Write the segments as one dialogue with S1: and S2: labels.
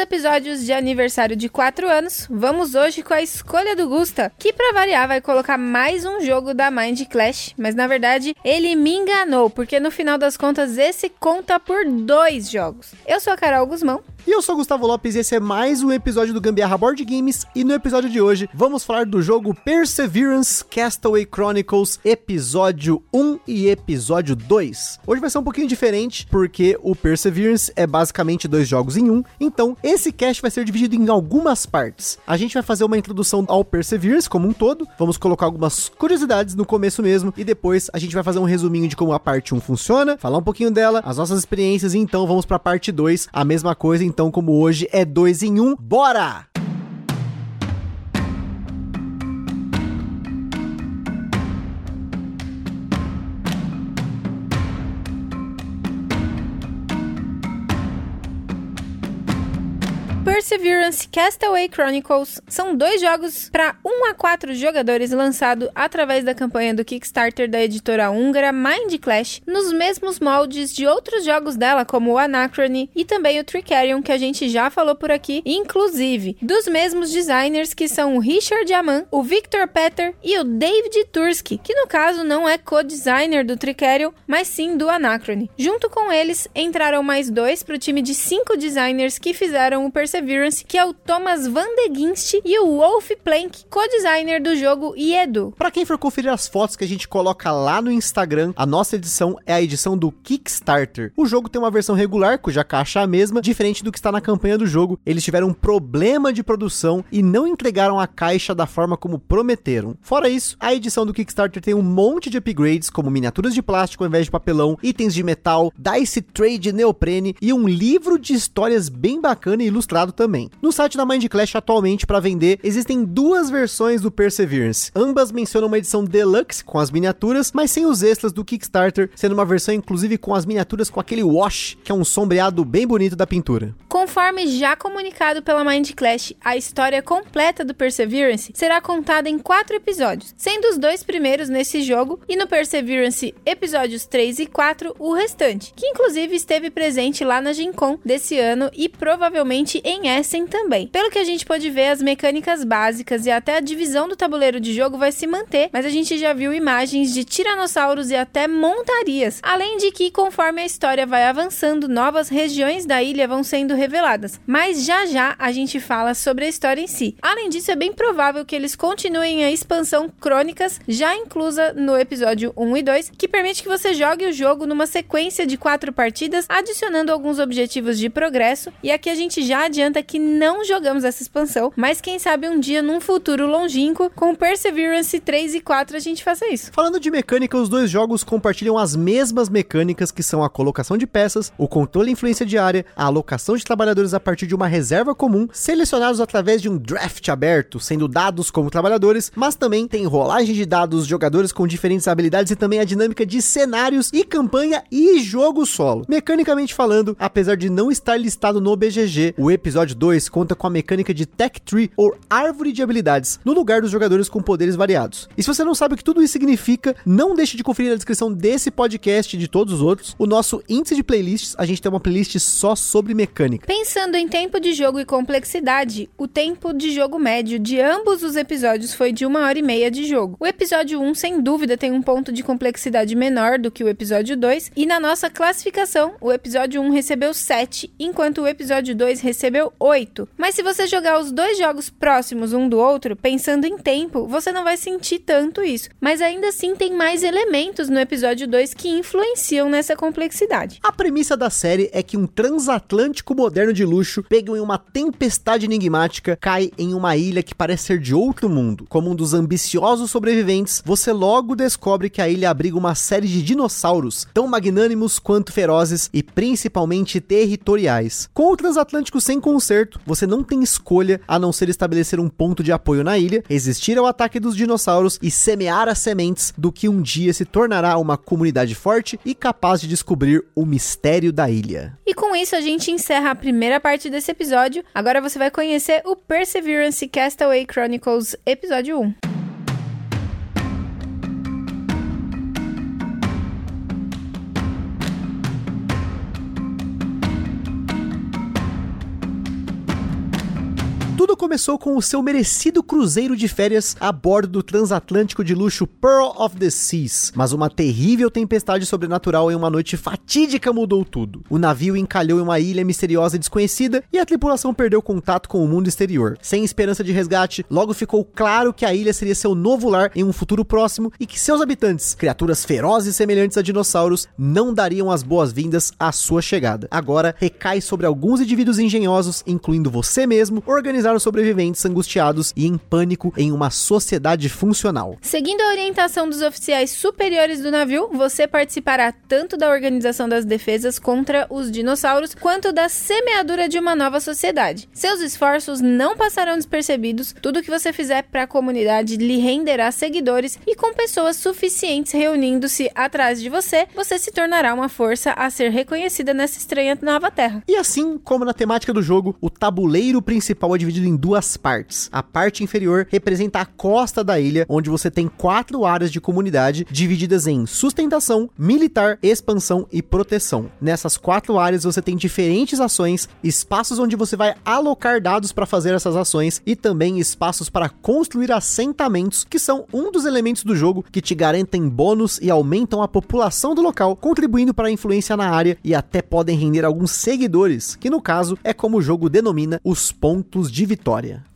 S1: Episódios de aniversário de 4 anos, vamos hoje com a escolha do Gusta, que pra variar vai colocar mais um jogo da Mind Clash, mas na verdade ele me enganou, porque no final das contas esse conta por dois jogos. Eu sou a Carol Guzmão.
S2: E eu sou Gustavo Lopes e esse é mais um episódio do Gambiarra Board Games. E no episódio de hoje vamos falar do jogo Perseverance Castaway Chronicles, episódio 1 e episódio 2. Hoje vai ser um pouquinho diferente, porque o Perseverance é basicamente dois jogos em um. Então, esse cast vai ser dividido em algumas partes. A gente vai fazer uma introdução ao Perseverance como um todo, vamos colocar algumas curiosidades no começo mesmo, e depois a gente vai fazer um resuminho de como a parte 1 funciona, falar um pouquinho dela, as nossas experiências, e então vamos para a parte 2, a mesma coisa então como hoje é dois em um, bora!
S1: Perseverance Castaway Chronicles são dois jogos para 1 a 4 jogadores lançado através da campanha do Kickstarter da editora húngara Mind Clash, nos mesmos moldes de outros jogos dela, como o Anachrony e também o Tricarion, que a gente já falou por aqui, inclusive dos mesmos designers que são o Richard Aman, o Victor Petter e o David Tursky, que no caso não é co-designer do Tricarion, mas sim do Anachrony. Junto com eles entraram mais dois para o time de cinco designers que fizeram o Perseverance, que é o Thomas Van de Ginst e o Wolf Plank, co-designer do jogo Iedo.
S2: Para quem for conferir as fotos que a gente coloca lá no Instagram, a nossa edição é a edição do Kickstarter. O jogo tem uma versão regular, cuja caixa é a mesma, diferente do que está na campanha do jogo. Eles tiveram um problema de produção e não entregaram a caixa da forma como prometeram. Fora isso, a edição do Kickstarter tem um monte de upgrades, como miniaturas de plástico ao invés de papelão, itens de metal, dice trade neoprene e um livro de histórias bem bacana e ilustrado também. No site da Mind Clash atualmente para vender existem duas versões do Perseverance. Ambas mencionam uma edição deluxe com as miniaturas, mas sem os extras do Kickstarter, sendo uma versão inclusive com as miniaturas com aquele wash, que é um sombreado bem bonito da pintura.
S1: Conforme já comunicado pela Mind Clash, a história completa do Perseverance será contada em quatro episódios, sendo os dois primeiros nesse jogo e no Perseverance episódios 3 e 4 o restante, que inclusive esteve presente lá na Gen Con desse ano e provavelmente em Essen também. Pelo que a gente pode ver, as mecânicas básicas e até a divisão do tabuleiro de jogo vai se manter, mas a gente já viu imagens de tiranossauros e até montarias. Além de que, conforme a história vai avançando, novas regiões da ilha vão sendo reveladas. Mas já já a gente fala sobre a história em si. Além disso, é bem provável que eles continuem a expansão Crônicas, já inclusa no episódio 1 e 2, que permite que você jogue o jogo numa sequência de quatro partidas, adicionando alguns objetivos de progresso. E aqui a gente já adianta que não jogamos essa expansão, mas quem sabe um dia num futuro longínquo, com Perseverance 3 e 4 a gente faça isso.
S2: Falando de mecânica, os dois jogos compartilham as mesmas mecânicas que são a colocação de peças, o controle e influência de área, a alocação de trabalhadores a partir de uma reserva comum, selecionados através de um draft aberto, sendo dados como trabalhadores, mas também tem rolagem de dados, jogadores com diferentes habilidades e também a dinâmica de cenários e campanha e jogo solo. Mecanicamente falando, apesar de não estar listado no BGG, o episódio 2 conta com a mecânica de Tech Tree ou árvore de habilidades, no lugar dos jogadores com poderes variados. E se você não sabe o que tudo isso significa, não deixe de conferir a descrição desse podcast e de todos os outros. O nosso índice de playlists, a gente tem uma playlist só sobre mecânica.
S1: Pensando em tempo de jogo e complexidade, o tempo de jogo médio de ambos os episódios foi de uma hora e meia de jogo. O episódio 1, sem dúvida, tem um ponto de complexidade menor do que o episódio 2, e na nossa classificação, o episódio 1 recebeu 7, enquanto o episódio 2 recebeu 8. Mas se você jogar os dois jogos próximos um do outro, pensando em tempo, você não vai sentir tanto isso. Mas ainda assim tem mais elementos no episódio 2 que influenciam nessa complexidade.
S2: A premissa da série é que um transatlântico moderno de luxo pega em uma tempestade enigmática, cai em uma ilha que parece ser de outro mundo. Como um dos ambiciosos sobreviventes, você logo descobre que a ilha abriga uma série de dinossauros, tão magnânimos quanto ferozes e principalmente territoriais. Com o transatlântico sem certo, você não tem escolha a não ser estabelecer um ponto de apoio na ilha, resistir ao ataque dos dinossauros e semear as sementes do que um dia se tornará uma comunidade forte e capaz de descobrir o mistério da ilha.
S1: E com isso a gente encerra a primeira parte desse episódio. Agora você vai conhecer o Perseverance Castaway Chronicles episódio 1.
S2: Tudo começou com o seu merecido cruzeiro de férias a bordo do transatlântico de luxo Pearl of the Seas, mas uma terrível tempestade sobrenatural em uma noite fatídica mudou tudo. O navio encalhou em uma ilha misteriosa e desconhecida e a tripulação perdeu contato com o mundo exterior. Sem esperança de resgate, logo ficou claro que a ilha seria seu novo lar em um futuro próximo e que seus habitantes, criaturas ferozes semelhantes a dinossauros, não dariam as boas-vindas à sua chegada. Agora recai sobre alguns indivíduos engenhosos, incluindo você mesmo, organizar sobreviventes angustiados e em pânico em uma sociedade funcional.
S1: Seguindo a orientação dos oficiais superiores do navio, você participará tanto da organização das defesas contra os dinossauros quanto da semeadura de uma nova sociedade. Seus esforços não passarão despercebidos, tudo que você fizer para a comunidade lhe renderá seguidores e com pessoas suficientes reunindo-se atrás de você, você se tornará uma força a ser reconhecida nessa estranha nova terra.
S2: E assim como na temática do jogo, o tabuleiro principal é dividido dividido em duas partes. A parte inferior representa a costa da ilha, onde você tem quatro áreas de comunidade divididas em sustentação, militar, expansão e proteção. Nessas quatro áreas você tem diferentes ações, espaços onde você vai alocar dados para fazer essas ações e também espaços para construir assentamentos, que são um dos elementos do jogo que te garantem bônus e aumentam a população do local, contribuindo para a influência na área e até podem render alguns seguidores, que no caso é como o jogo denomina os pontos de vitória.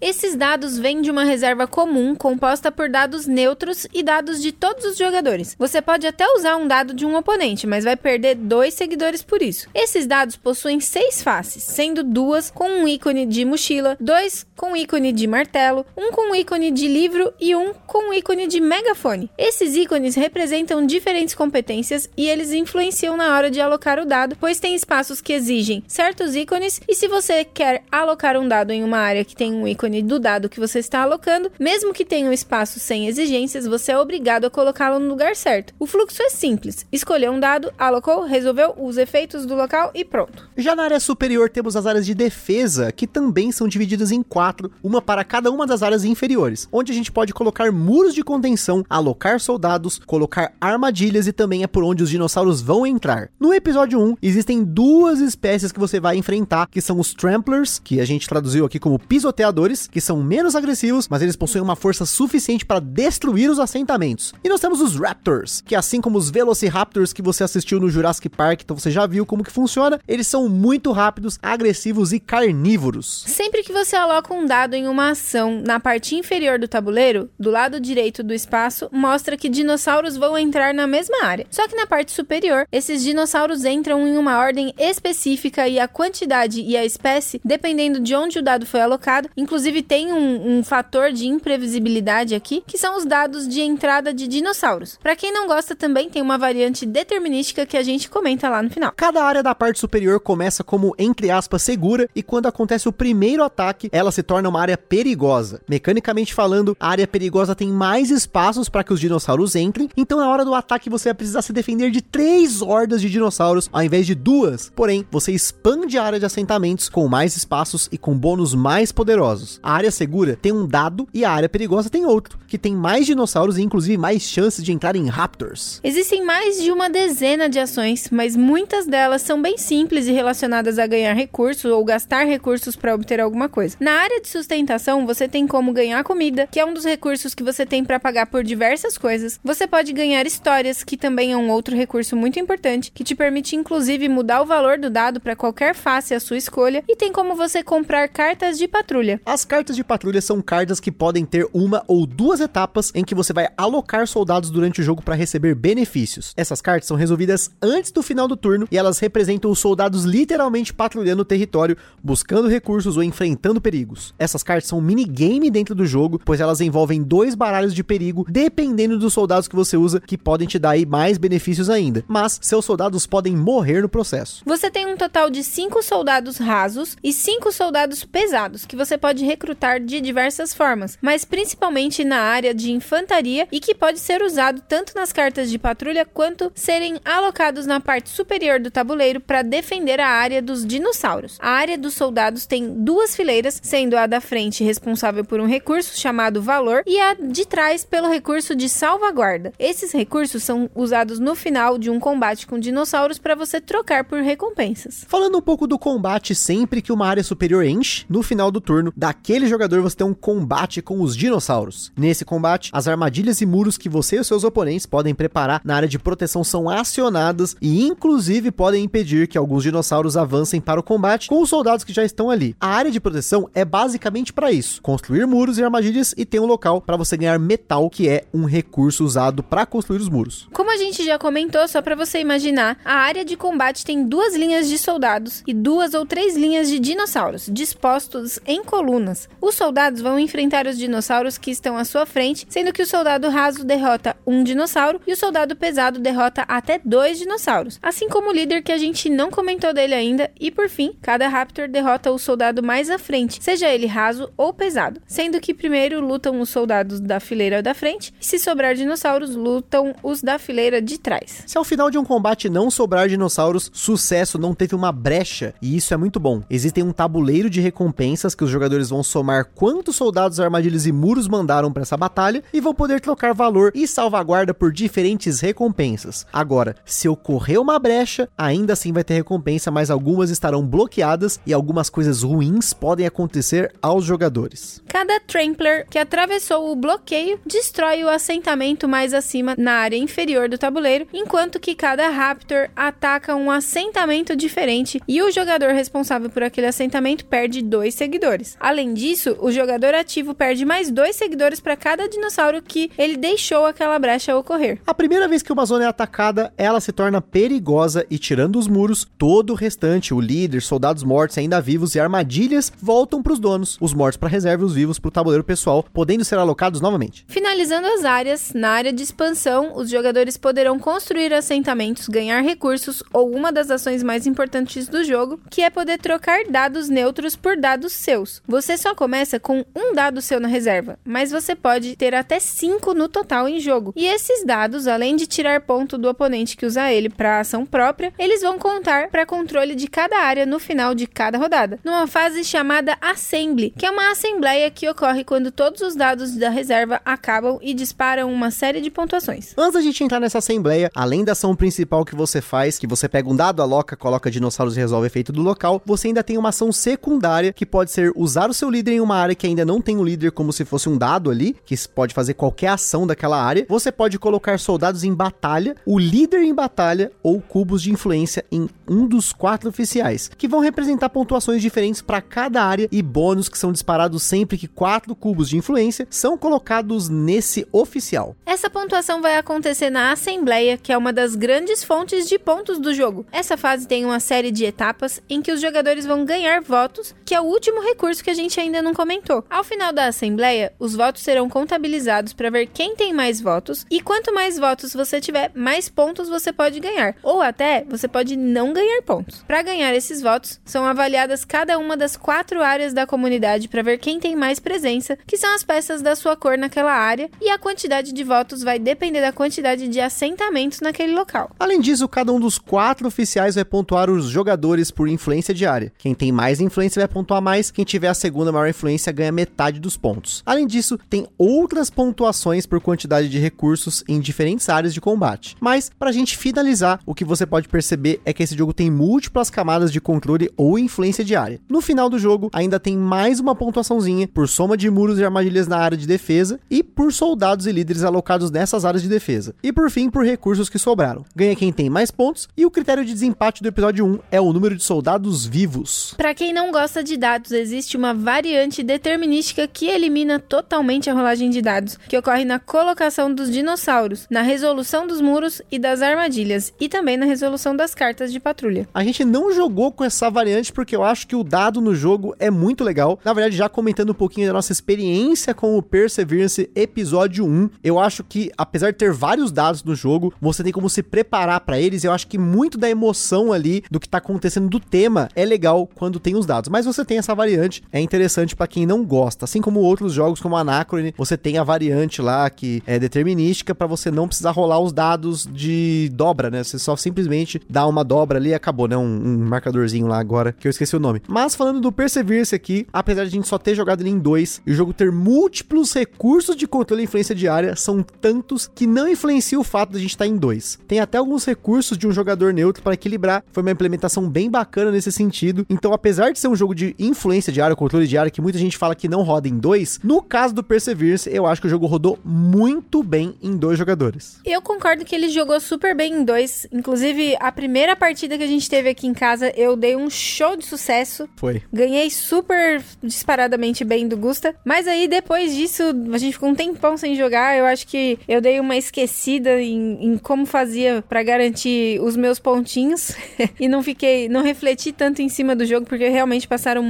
S1: Esses dados vêm de uma reserva comum composta por dados neutros e dados de todos os jogadores. Você pode até usar um dado de um oponente, mas vai perder dois seguidores por isso. Esses dados possuem seis faces, sendo duas com um ícone de mochila, dois com ícone de martelo, um com ícone de livro e um com ícone de megafone. Esses ícones representam diferentes competências e eles influenciam na hora de alocar o dado, pois tem espaços que exigem certos ícones e se você quer alocar um dado em uma área que tem um ícone do dado que você está alocando, mesmo que tenha um espaço sem exigências, você é obrigado a colocá-lo no lugar certo. O fluxo é simples: escolheu um dado, alocou, resolveu os efeitos do local e pronto.
S2: Já na área superior temos as áreas de defesa, que também são divididas em quatro, uma para cada uma das áreas inferiores, onde a gente pode colocar muros de contenção, alocar soldados, colocar armadilhas e também é por onde os dinossauros vão entrar. No episódio 1, existem duas espécies que você vai enfrentar, que são os Tramplers, que a gente traduziu aqui como pisoteadores, que são menos agressivos, mas eles possuem uma força suficiente para destruir os assentamentos. E nós temos os Raptors, que assim como os Velociraptors que você assistiu no Jurassic Park, então você já viu como que funciona, eles são muito rápidos, agressivos e carnívoros.
S1: Sempre que você aloca um dado em uma ação na parte inferior do tabuleiro, do lado direito do espaço, mostra que dinossauros vão entrar na mesma área. Só que na parte superior, esses dinossauros entram em uma ordem específica e a quantidade e a espécie, dependendo de onde o dado foi alocado, colocado. Inclusive, tem um, um fator de imprevisibilidade aqui, que são os dados de entrada de dinossauros. Para quem não gosta, também tem uma variante determinística que a gente comenta lá no final.
S2: Cada área da parte superior começa como, entre aspas, segura, e quando acontece o primeiro ataque, ela se torna uma área perigosa. Mecanicamente falando, a área perigosa tem mais espaços para que os dinossauros entrem, então na hora do ataque você vai precisar se defender de três hordas de dinossauros ao invés de duas. Porém, você expande a área de assentamentos com mais espaços e com bônus mais poderosos. A área segura tem um dado e a área perigosa tem outro, que tem mais dinossauros e inclusive mais chances de entrar em raptors.
S1: Existem mais de uma dezena de ações, mas muitas delas são bem simples e relacionadas a ganhar recursos ou gastar recursos para obter alguma coisa. Na área de sustentação, você tem como ganhar comida, que é um dos recursos que você tem para pagar por diversas coisas. Você pode ganhar histórias, que também é um outro recurso muito importante, que te permite inclusive mudar o valor do dado para qualquer face à sua escolha, e tem como você comprar cartas de patrulha patrulha?
S2: As cartas de patrulha são cartas que podem ter uma ou duas etapas em que você vai alocar soldados durante o jogo para receber benefícios. Essas cartas são resolvidas antes do final do turno e elas representam os soldados literalmente patrulhando o território, buscando recursos ou enfrentando perigos. Essas cartas são um minigame dentro do jogo, pois elas envolvem dois baralhos de perigo, dependendo dos soldados que você usa, que podem te dar aí mais benefícios ainda. Mas seus soldados podem morrer no processo.
S1: Você tem um total de 5 soldados rasos e 5 soldados pesados, que você pode recrutar de diversas formas, mas principalmente na área de infantaria e que pode ser usado tanto nas cartas de patrulha quanto serem alocados na parte superior do tabuleiro para defender a área dos dinossauros. A área dos soldados tem duas fileiras, sendo a da frente responsável por um recurso chamado valor e a de trás pelo recurso de salvaguarda. Esses recursos são usados no final de um combate com dinossauros para você trocar por recompensas.
S2: Falando um pouco do combate, sempre que uma área superior enche, no final do turno, daquele jogador você tem um combate com os dinossauros. Nesse combate, as armadilhas e muros que você e seus oponentes podem preparar na área de proteção são acionadas e inclusive podem impedir que alguns dinossauros avancem para o combate com os soldados que já estão ali. A área de proteção é basicamente para isso: construir muros e armadilhas e ter um local para você ganhar metal, que é um recurso usado para construir os muros.
S1: Como a gente já comentou, só para você imaginar, a área de combate tem duas linhas de soldados e duas ou três linhas de dinossauros, dispostos em colunas. Os soldados vão enfrentar os dinossauros que estão à sua frente, sendo que o soldado raso derrota um dinossauro e o soldado pesado derrota até dois dinossauros, assim como o líder que a gente não comentou dele ainda, e por fim, cada Raptor derrota o soldado mais à frente, seja ele raso ou pesado, sendo que primeiro lutam os soldados da fileira da frente, e se sobrar dinossauros, lutam os da fileira de trás.
S2: Se ao final de um combate não sobrar dinossauros, sucesso não teve uma brecha, e isso é muito bom. Existem um tabuleiro de recompensas que os jogadores vão somar quantos soldados, armadilhas e muros mandaram para essa batalha e vão poder trocar valor e salvaguarda por diferentes recompensas. Agora, se ocorrer uma brecha, ainda assim vai ter recompensa, mas algumas estarão bloqueadas e algumas coisas ruins podem acontecer aos jogadores.
S1: Cada Trampler que atravessou o bloqueio destrói o assentamento mais acima na área inferior do tabuleiro, enquanto que cada Raptor ataca um assentamento diferente e o jogador responsável por aquele assentamento perde dois seguidores. Além disso, o jogador ativo perde mais dois seguidores para cada dinossauro que ele deixou aquela brecha ocorrer.
S2: A primeira vez que uma zona é atacada, ela se torna perigosa e tirando os muros, todo o restante, o líder, soldados mortos ainda vivos e armadilhas voltam para os donos, os mortos para reserva e os vivos para o tabuleiro pessoal, podendo ser alocados novamente.
S1: Finalizando as áreas, na área de expansão, os jogadores poderão construir assentamentos, ganhar recursos ou uma das ações mais importantes do jogo, que é poder trocar dados neutros por dados seus. Você só começa com um dado seu na reserva, mas você pode ter até cinco no total em jogo. E esses dados, além de tirar ponto do oponente que usa ele para ação própria, eles vão contar para controle de cada área no final de cada rodada, numa fase chamada Assembly, que é uma assembleia que ocorre quando todos os dados da reserva acabam e disparam uma série de pontuações.
S2: Antes da gente entrar nessa assembleia, além da ação principal que você faz, que você pega um dado, aloca, coloca dinossauros e resolve efeito do local, você ainda tem uma ação secundária que pode ser usar o seu líder em uma área que ainda não tem um líder como se fosse um dado ali, que pode fazer qualquer ação daquela área. Você pode colocar soldados em batalha, o líder em batalha ou cubos de influência em um dos quatro oficiais, que vão representar pontuações diferentes para cada área e bônus que são disparados sempre que quatro cubos de influência são colocados nesse oficial.
S1: Essa pontuação vai acontecer na Assembleia, que é uma das grandes fontes de pontos do jogo. Essa fase tem uma série de etapas em que os jogadores vão ganhar votos, que é o último recurso que a gente ainda não comentou. Ao final da Assembleia, os votos serão contabilizados para ver quem tem mais votos, e quanto mais votos você tiver, mais pontos você pode ganhar, ou até você pode não ganhar pontos. Para ganhar esses votos, são avaliadas cada uma das quatro áreas da comunidade para ver quem tem mais presença, que são as peças da sua cor naquela área, e a quantidade de votos vai depender da quantidade de assentamentos naquele local.
S2: Além disso, cada um dos quatro oficiais vai pontuar os jogadores por influência diária. Quem tem mais influência vai pontuar mais, quem tiver a segunda maior influência ganha metade dos pontos. Além disso, tem outras pontuações por quantidade de recursos em diferentes áreas de combate. Mas, para a gente finalizar, o que você pode perceber é que esse jogo tem múltiplas camadas de controle ou influência diária. No final do jogo, ainda tem mais uma pontuaçãozinha por soma de muros e armadilhas na área de defesa e por soldados e líderes alocados nessas áreas de defesa. E por fim, por recursos que sobraram. Ganha quem tem mais pontos e o critério de desempate do episódio 1 é o número de soldados vivos.
S1: Para quem não gosta de dados, existe existe uma variante determinística que elimina totalmente a rolagem de dados, que ocorre na colocação dos dinossauros, na resolução dos muros e das armadilhas, e também na resolução das cartas de patrulha.
S2: A gente não jogou com essa variante porque eu acho que o dado no jogo é muito legal. Na verdade, já comentando um pouquinho da nossa experiência com o Perseverance episódio 1, eu acho que apesar de ter vários dados no jogo, você tem como se preparar para eles. Eu acho que muito da emoção ali do que tá acontecendo do tema é legal quando tem os dados. Mas você tem essa variante, é interessante para quem não gosta. Assim como outros jogos como Anacrone, você tem a variante lá que é determinística para você não precisar rolar os dados de dobra, né? Você só simplesmente dá uma dobra ali e acabou, né? Um, um marcadorzinho lá agora que eu esqueci o nome. Mas falando do Perseverance aqui, apesar de a gente só ter jogado ele em dois e o jogo ter múltiplos recursos de controle e influência diária, são tantos que não influencia o fato de a gente estar tá em dois. Tem até alguns recursos de um jogador neutro para equilibrar. Foi uma implementação bem bacana nesse sentido. Então, apesar de ser um jogo de influência diária, controle diário, que muita gente fala que não roda em dois, no caso do Perseverance, eu acho que o jogo rodou muito bem em dois jogadores.
S1: Eu concordo que ele jogou super bem em dois. Inclusive, a primeira partida que a gente teve aqui em casa, eu dei um show de sucesso.
S2: Foi.
S1: Ganhei super disparadamente bem do Gusta. Mas aí, depois disso, a gente ficou um tempão sem jogar. Eu acho que eu dei uma esquecida em, em como fazia para garantir os meus pontinhos. e não fiquei, não refleti tanto em cima do jogo, porque realmente passaram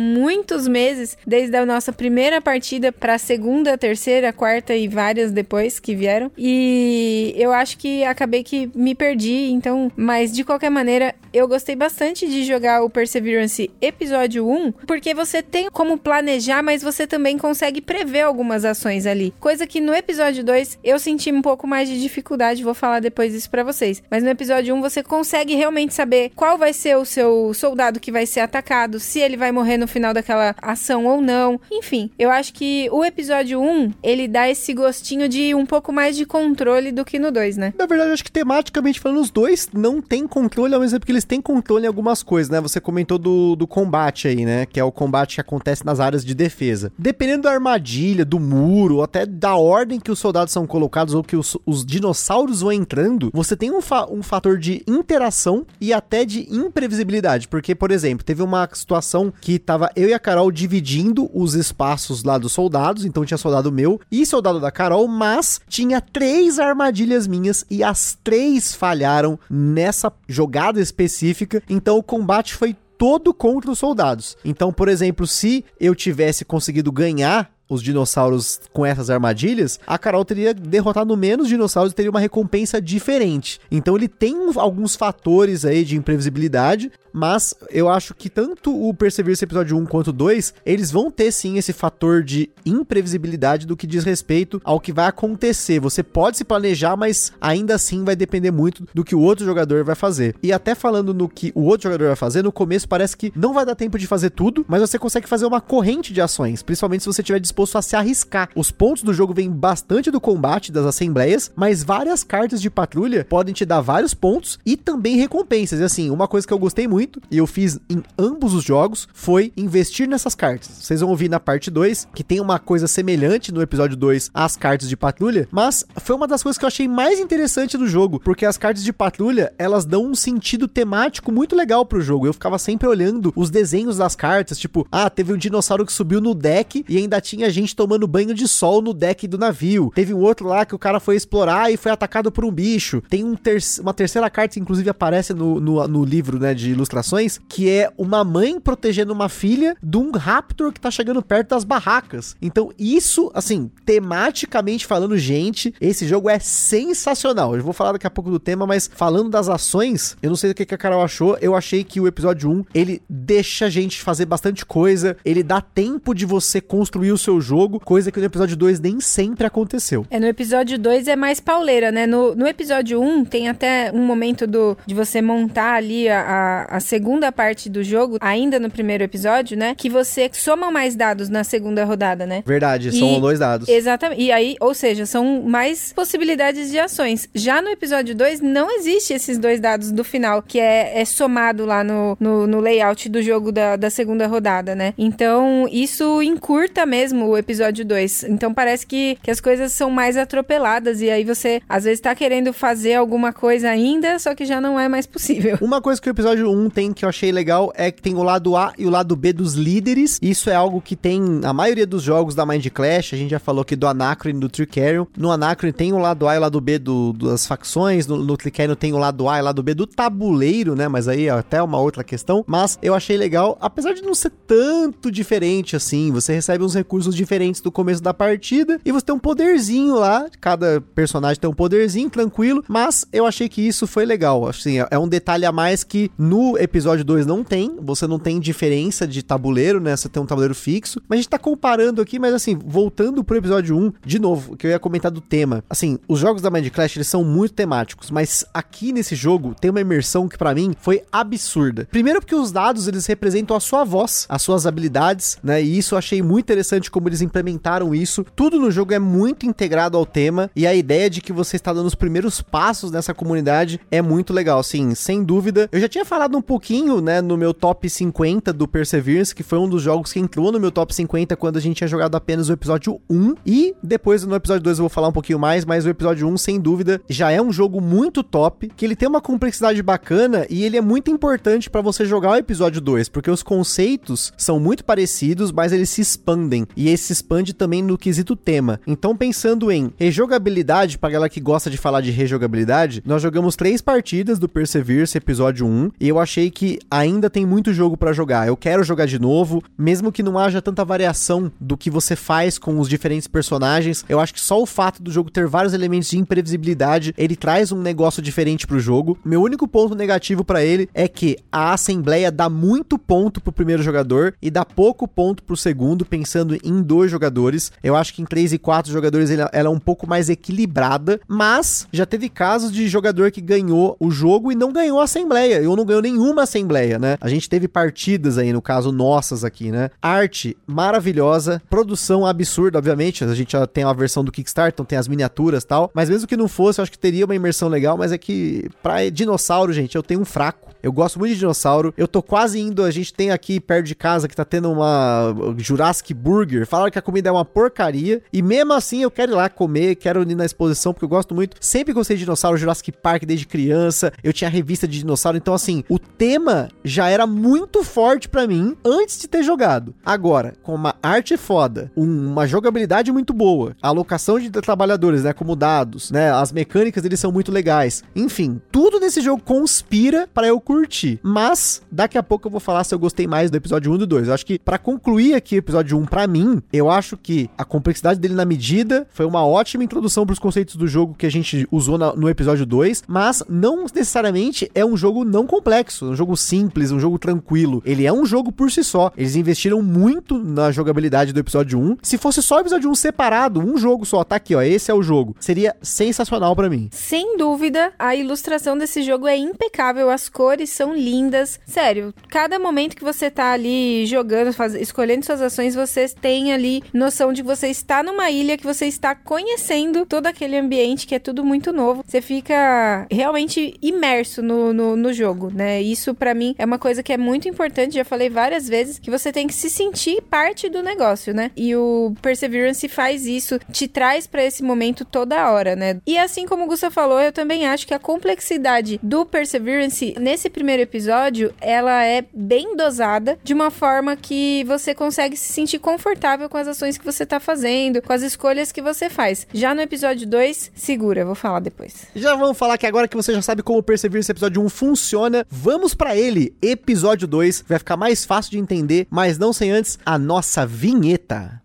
S1: muitos meses desde a nossa primeira partida para a segunda, terceira, quarta e várias depois que vieram. E eu acho que acabei que me perdi, então, mas de qualquer maneira, eu gostei bastante de jogar o Perseverance episódio 1, porque você tem como planejar, mas você também consegue prever algumas ações ali. Coisa que no episódio 2 eu senti um pouco mais de dificuldade, vou falar depois isso para vocês. Mas no episódio 1 você consegue realmente saber qual vai ser o seu soldado que vai ser atacado, se ele vai morrer no final daquela ação ou não. Enfim, eu acho que o episódio 1, ele dá esse gostinho de um pouco mais de controle do que no 2, né?
S2: Na verdade, eu acho que tematicamente falando, os dois não tem controle, ao mesmo tempo que eles têm controle em algumas coisas, né? Você comentou do, do combate aí, né? Que é o combate que acontece nas áreas de defesa. Dependendo da armadilha, do muro, até da ordem que os soldados são colocados ou que os, os dinossauros vão entrando, você tem um, fa um fator de interação e até de imprevisibilidade. Porque, por exemplo, teve uma situação que tava eu e a Carol dividindo os espaços lá dos soldados, então tinha soldado meu e soldado da Carol, mas tinha três armadilhas minhas e as três falharam nessa jogada específica, então o combate foi todo contra os soldados. Então, por exemplo, se eu tivesse conseguido ganhar os dinossauros com essas armadilhas, a Carol teria derrotado menos dinossauros e teria uma recompensa diferente. Então ele tem alguns fatores aí de imprevisibilidade, mas eu acho que tanto o Perseverance episódio 1 quanto 2, eles vão ter sim esse fator de imprevisibilidade do que diz respeito ao que vai acontecer. Você pode se planejar, mas ainda assim vai depender muito do que o outro jogador vai fazer. E até falando no que o outro jogador vai fazer, no começo parece que não vai dar tempo de fazer tudo, mas você consegue fazer uma corrente de ações, principalmente se você estiver disposto a se arriscar. Os pontos do jogo vêm bastante do combate, das assembleias, mas várias cartas de patrulha podem te dar vários pontos e também recompensas. E assim, uma coisa que eu gostei muito e eu fiz em ambos os jogos foi investir nessas cartas. Vocês vão ouvir na parte 2 que tem uma coisa semelhante no episódio 2 às cartas de patrulha, mas foi uma das coisas que eu achei mais interessante do jogo, porque as cartas de patrulha, elas dão um sentido temático muito legal pro jogo. Eu ficava sempre olhando os desenhos das cartas, tipo, ah, teve um dinossauro que subiu no deck e ainda tinha gente tomando banho de sol no deck do navio. Teve um outro lá que o cara foi explorar e foi atacado por um bicho. Tem um ter uma terceira carta que inclusive aparece no, no, no livro, né, de ilustrações, que é uma mãe protegendo uma filha de um raptor que tá chegando perto das barracas. Então, isso, assim, tematicamente falando, gente, esse jogo é sensacional. Eu vou falar daqui a pouco do tema, mas falando das ações, eu não sei o que a Carol achou, eu achei que o episódio 1, ele deixa a gente fazer bastante coisa, ele dá tempo de você construir o seu jogo, coisa que no episódio 2 nem sempre aconteceu.
S1: É, no episódio 2 é mais pauleira, né? No, no episódio 1 tem até um momento do, de você montar ali a, a, a segunda parte do jogo, ainda no primeiro episódio, né? Que você soma mais dados na segunda rodada, né?
S2: Verdade, e, são dois dados.
S1: Exatamente. E aí, ou seja, são mais possibilidades de ações. Já no episódio 2, não existe esses dois dados do final, que é, é somado lá no, no, no, layout do jogo da, da segunda rodada, né? Então, isso encurta mesmo o episódio 2. Então parece que, que as coisas são mais atropeladas e aí você às vezes tá querendo fazer alguma coisa ainda, só que já não é mais possível.
S2: Uma coisa que o episódio 1 tem que eu achei legal é que tem o lado A e o lado B dos líderes. Isso é algo que tem a maioria dos jogos da Mind Clash. A gente já falou aqui do Anacron e do Tricarion. No Anacron tem o lado A e o lado B do, das facções. No, no Tricarion tem o lado A e o lado B do tabuleiro, né? Mas aí é até uma outra questão. Mas eu achei legal, apesar de não ser tanto diferente assim. Você recebe uns recursos diferentes do começo da partida e você tem um poderzinho lá. Cada personagem tem um poderzinho, tranquilo. Mas eu achei que isso foi legal. Assim, é, é um detalhe a mais que no episódio 2 não tem. Você não tem diferença de tabuleiro, né? Você tem um tabuleiro fixo. Mas a gente tá comparando aqui, mas assim, voltando pro episódio 1, de novo, que eu ia comentar do tema. Assim, os jogos da Mind Clash, eles são muito temáticos, mas aqui nesse jogo tem uma imersão que para mim foi absurda. Primeiro porque os dados, eles representam a sua voz, as suas habilidades, né? E isso eu achei muito interessante como eles implementaram isso. Tudo no jogo é muito integrado ao tema e a ideia de que você está dando os primeiros passos nessa comunidade é muito legal, sim, sem dúvida. Eu já tinha falado um pouquinho, né, no meu top 50 do Perseverance, que foi um dos jogos que entrou no meu top 50 quando a gente tinha jogado apenas o episódio 1. E depois no episódio 2 eu vou falar um pouquinho mais, mas o episódio 1, sem dúvida, já é um jogo muito top, que ele tem uma complexidade bacana e ele é muito importante para você jogar o episódio 2, porque os conceitos são muito parecidos, mas eles se expandem. E se expande também no quesito tema. Então, pensando em rejogabilidade, para galera que gosta de falar de rejogabilidade, nós jogamos três partidas do Perseverance episódio 1 e eu achei que ainda tem muito jogo para jogar. Eu quero jogar de novo, mesmo que não haja tanta variação do que você faz com os diferentes personagens. Eu acho que só o fato do jogo ter vários elementos de imprevisibilidade, ele traz um negócio diferente pro jogo. Meu único ponto negativo para ele é que a assembleia dá muito ponto pro primeiro jogador e dá pouco ponto pro segundo, pensando em dois jogadores. Eu acho que em três e quatro jogadores ela, é um pouco mais equilibrada, mas já teve casos de jogador que ganhou o jogo e não ganhou a assembleia. Eu não ganhou nenhuma assembleia, né? A gente teve partidas aí, no caso nossas aqui, né? Arte maravilhosa, produção absurda, obviamente. A gente já tem uma versão do Kickstarter, então tem as miniaturas e tal. Mas mesmo que não fosse, eu acho que teria uma imersão legal. Mas é que pra dinossauro, gente, eu tenho um fraco. Eu gosto muito de dinossauro. Eu tô quase indo. A gente tem aqui perto de casa que tá tendo uma Jurassic Burger. Falaram que a comida é uma porcaria. E mesmo assim eu quero ir lá comer, quero ir na exposição, porque eu gosto muito. Sempre gostei de dinossauro, Jurassic Park desde criança. Eu tinha revista de dinossauro. Então, assim, o tema já era muito forte para mim antes de ter jogado. Agora, com uma arte foda, um, uma jogabilidade muito boa, a alocação de trabalhadores, né, como dados, né, as mecânicas deles são muito legais. Enfim, tudo nesse jogo conspira para eu curtir. Mas daqui a pouco eu vou falar se eu gostei mais do episódio 1 e do 2. Eu acho que para concluir aqui o episódio 1 para mim, eu acho que a complexidade dele na medida foi uma ótima introdução para os conceitos do jogo que a gente usou na, no episódio 2, mas não necessariamente é um jogo não complexo, um jogo simples, um jogo tranquilo. Ele é um jogo por si só. Eles investiram muito na jogabilidade do episódio 1. Se fosse só o episódio 1 separado, um jogo só, tá aqui, ó, esse é o jogo. Seria sensacional para mim.
S1: Sem dúvida, a ilustração desse jogo é impecável, as cores são lindas. Sério, cada momento que você tá ali jogando, faz, escolhendo suas ações, você tem ali noção de que você está numa ilha, que você está conhecendo todo aquele ambiente que é tudo muito novo. Você fica realmente imerso no, no, no jogo, né? Isso para mim é uma coisa que é muito importante, já falei várias vezes, que você tem que se sentir parte do negócio, né? E o Perseverance faz isso, te traz para esse momento toda hora, né? E assim como o Gustavo falou, eu também acho que a complexidade do Perseverance nesse primeiro episódio, ela é bem dosada, de uma forma que você consegue se sentir confortável com as ações que você tá fazendo, com as escolhas que você faz. Já no episódio 2, segura, vou falar depois.
S2: Já vamos falar que agora que você já sabe como o Perseverance episódio 1 funciona, vamos para ele. Episódio 2 vai ficar mais fácil de entender, mas não sem antes a nossa vinheta.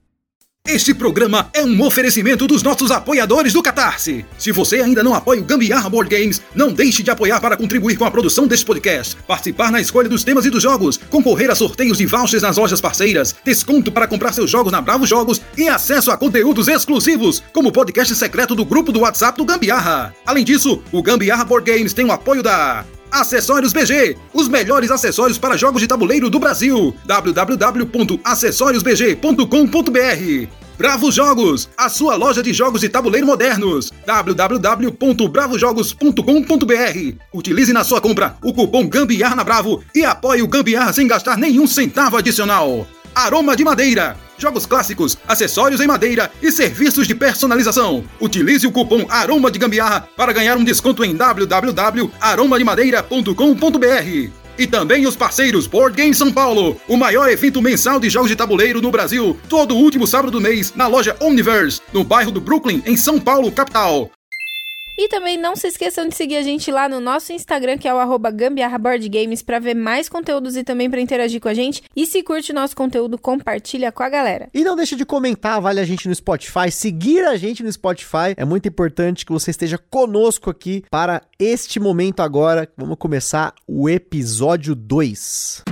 S3: Este programa é um oferecimento dos nossos apoiadores do Catarse. Se você ainda não apoia o Gambiarra Board Games, não deixe de apoiar para contribuir com a produção deste podcast, participar na escolha dos temas e dos jogos, concorrer a sorteios de vouchers nas lojas parceiras, desconto para comprar seus jogos na Bravo Jogos e acesso a conteúdos exclusivos, como o podcast secreto do grupo do WhatsApp do Gambiarra. Além disso, o Gambiarra Board Games tem o apoio da Acessórios BG, os melhores acessórios para jogos de tabuleiro do Brasil. www.acessoriosbg.com.br Bravo Jogos, a sua loja de jogos de tabuleiro modernos. www.bravojogos.com.br Utilize na sua compra o cupom Gambiarra na Bravo e apoie o Gambiarra sem gastar nenhum centavo adicional. Aroma de Madeira, jogos clássicos, acessórios em madeira e serviços de personalização. Utilize o cupom Aroma de Gambiarra para ganhar um desconto em www.aromademadeira.com.br. E também os parceiros Board Game São Paulo, o maior evento mensal de jogos de tabuleiro no Brasil, todo último sábado do mês, na loja Omniverse, no bairro do Brooklyn, em São Paulo, capital.
S1: E também não se esqueçam de seguir a gente lá no nosso Instagram, que é o arroba gambiarraboardgames, para ver mais conteúdos e também para interagir com a gente. E se curte o nosso conteúdo, compartilha com a galera.
S2: E não deixe de comentar, vale a gente no Spotify, seguir a gente no Spotify. É muito importante que você esteja conosco aqui para este momento agora. Vamos começar o episódio 2.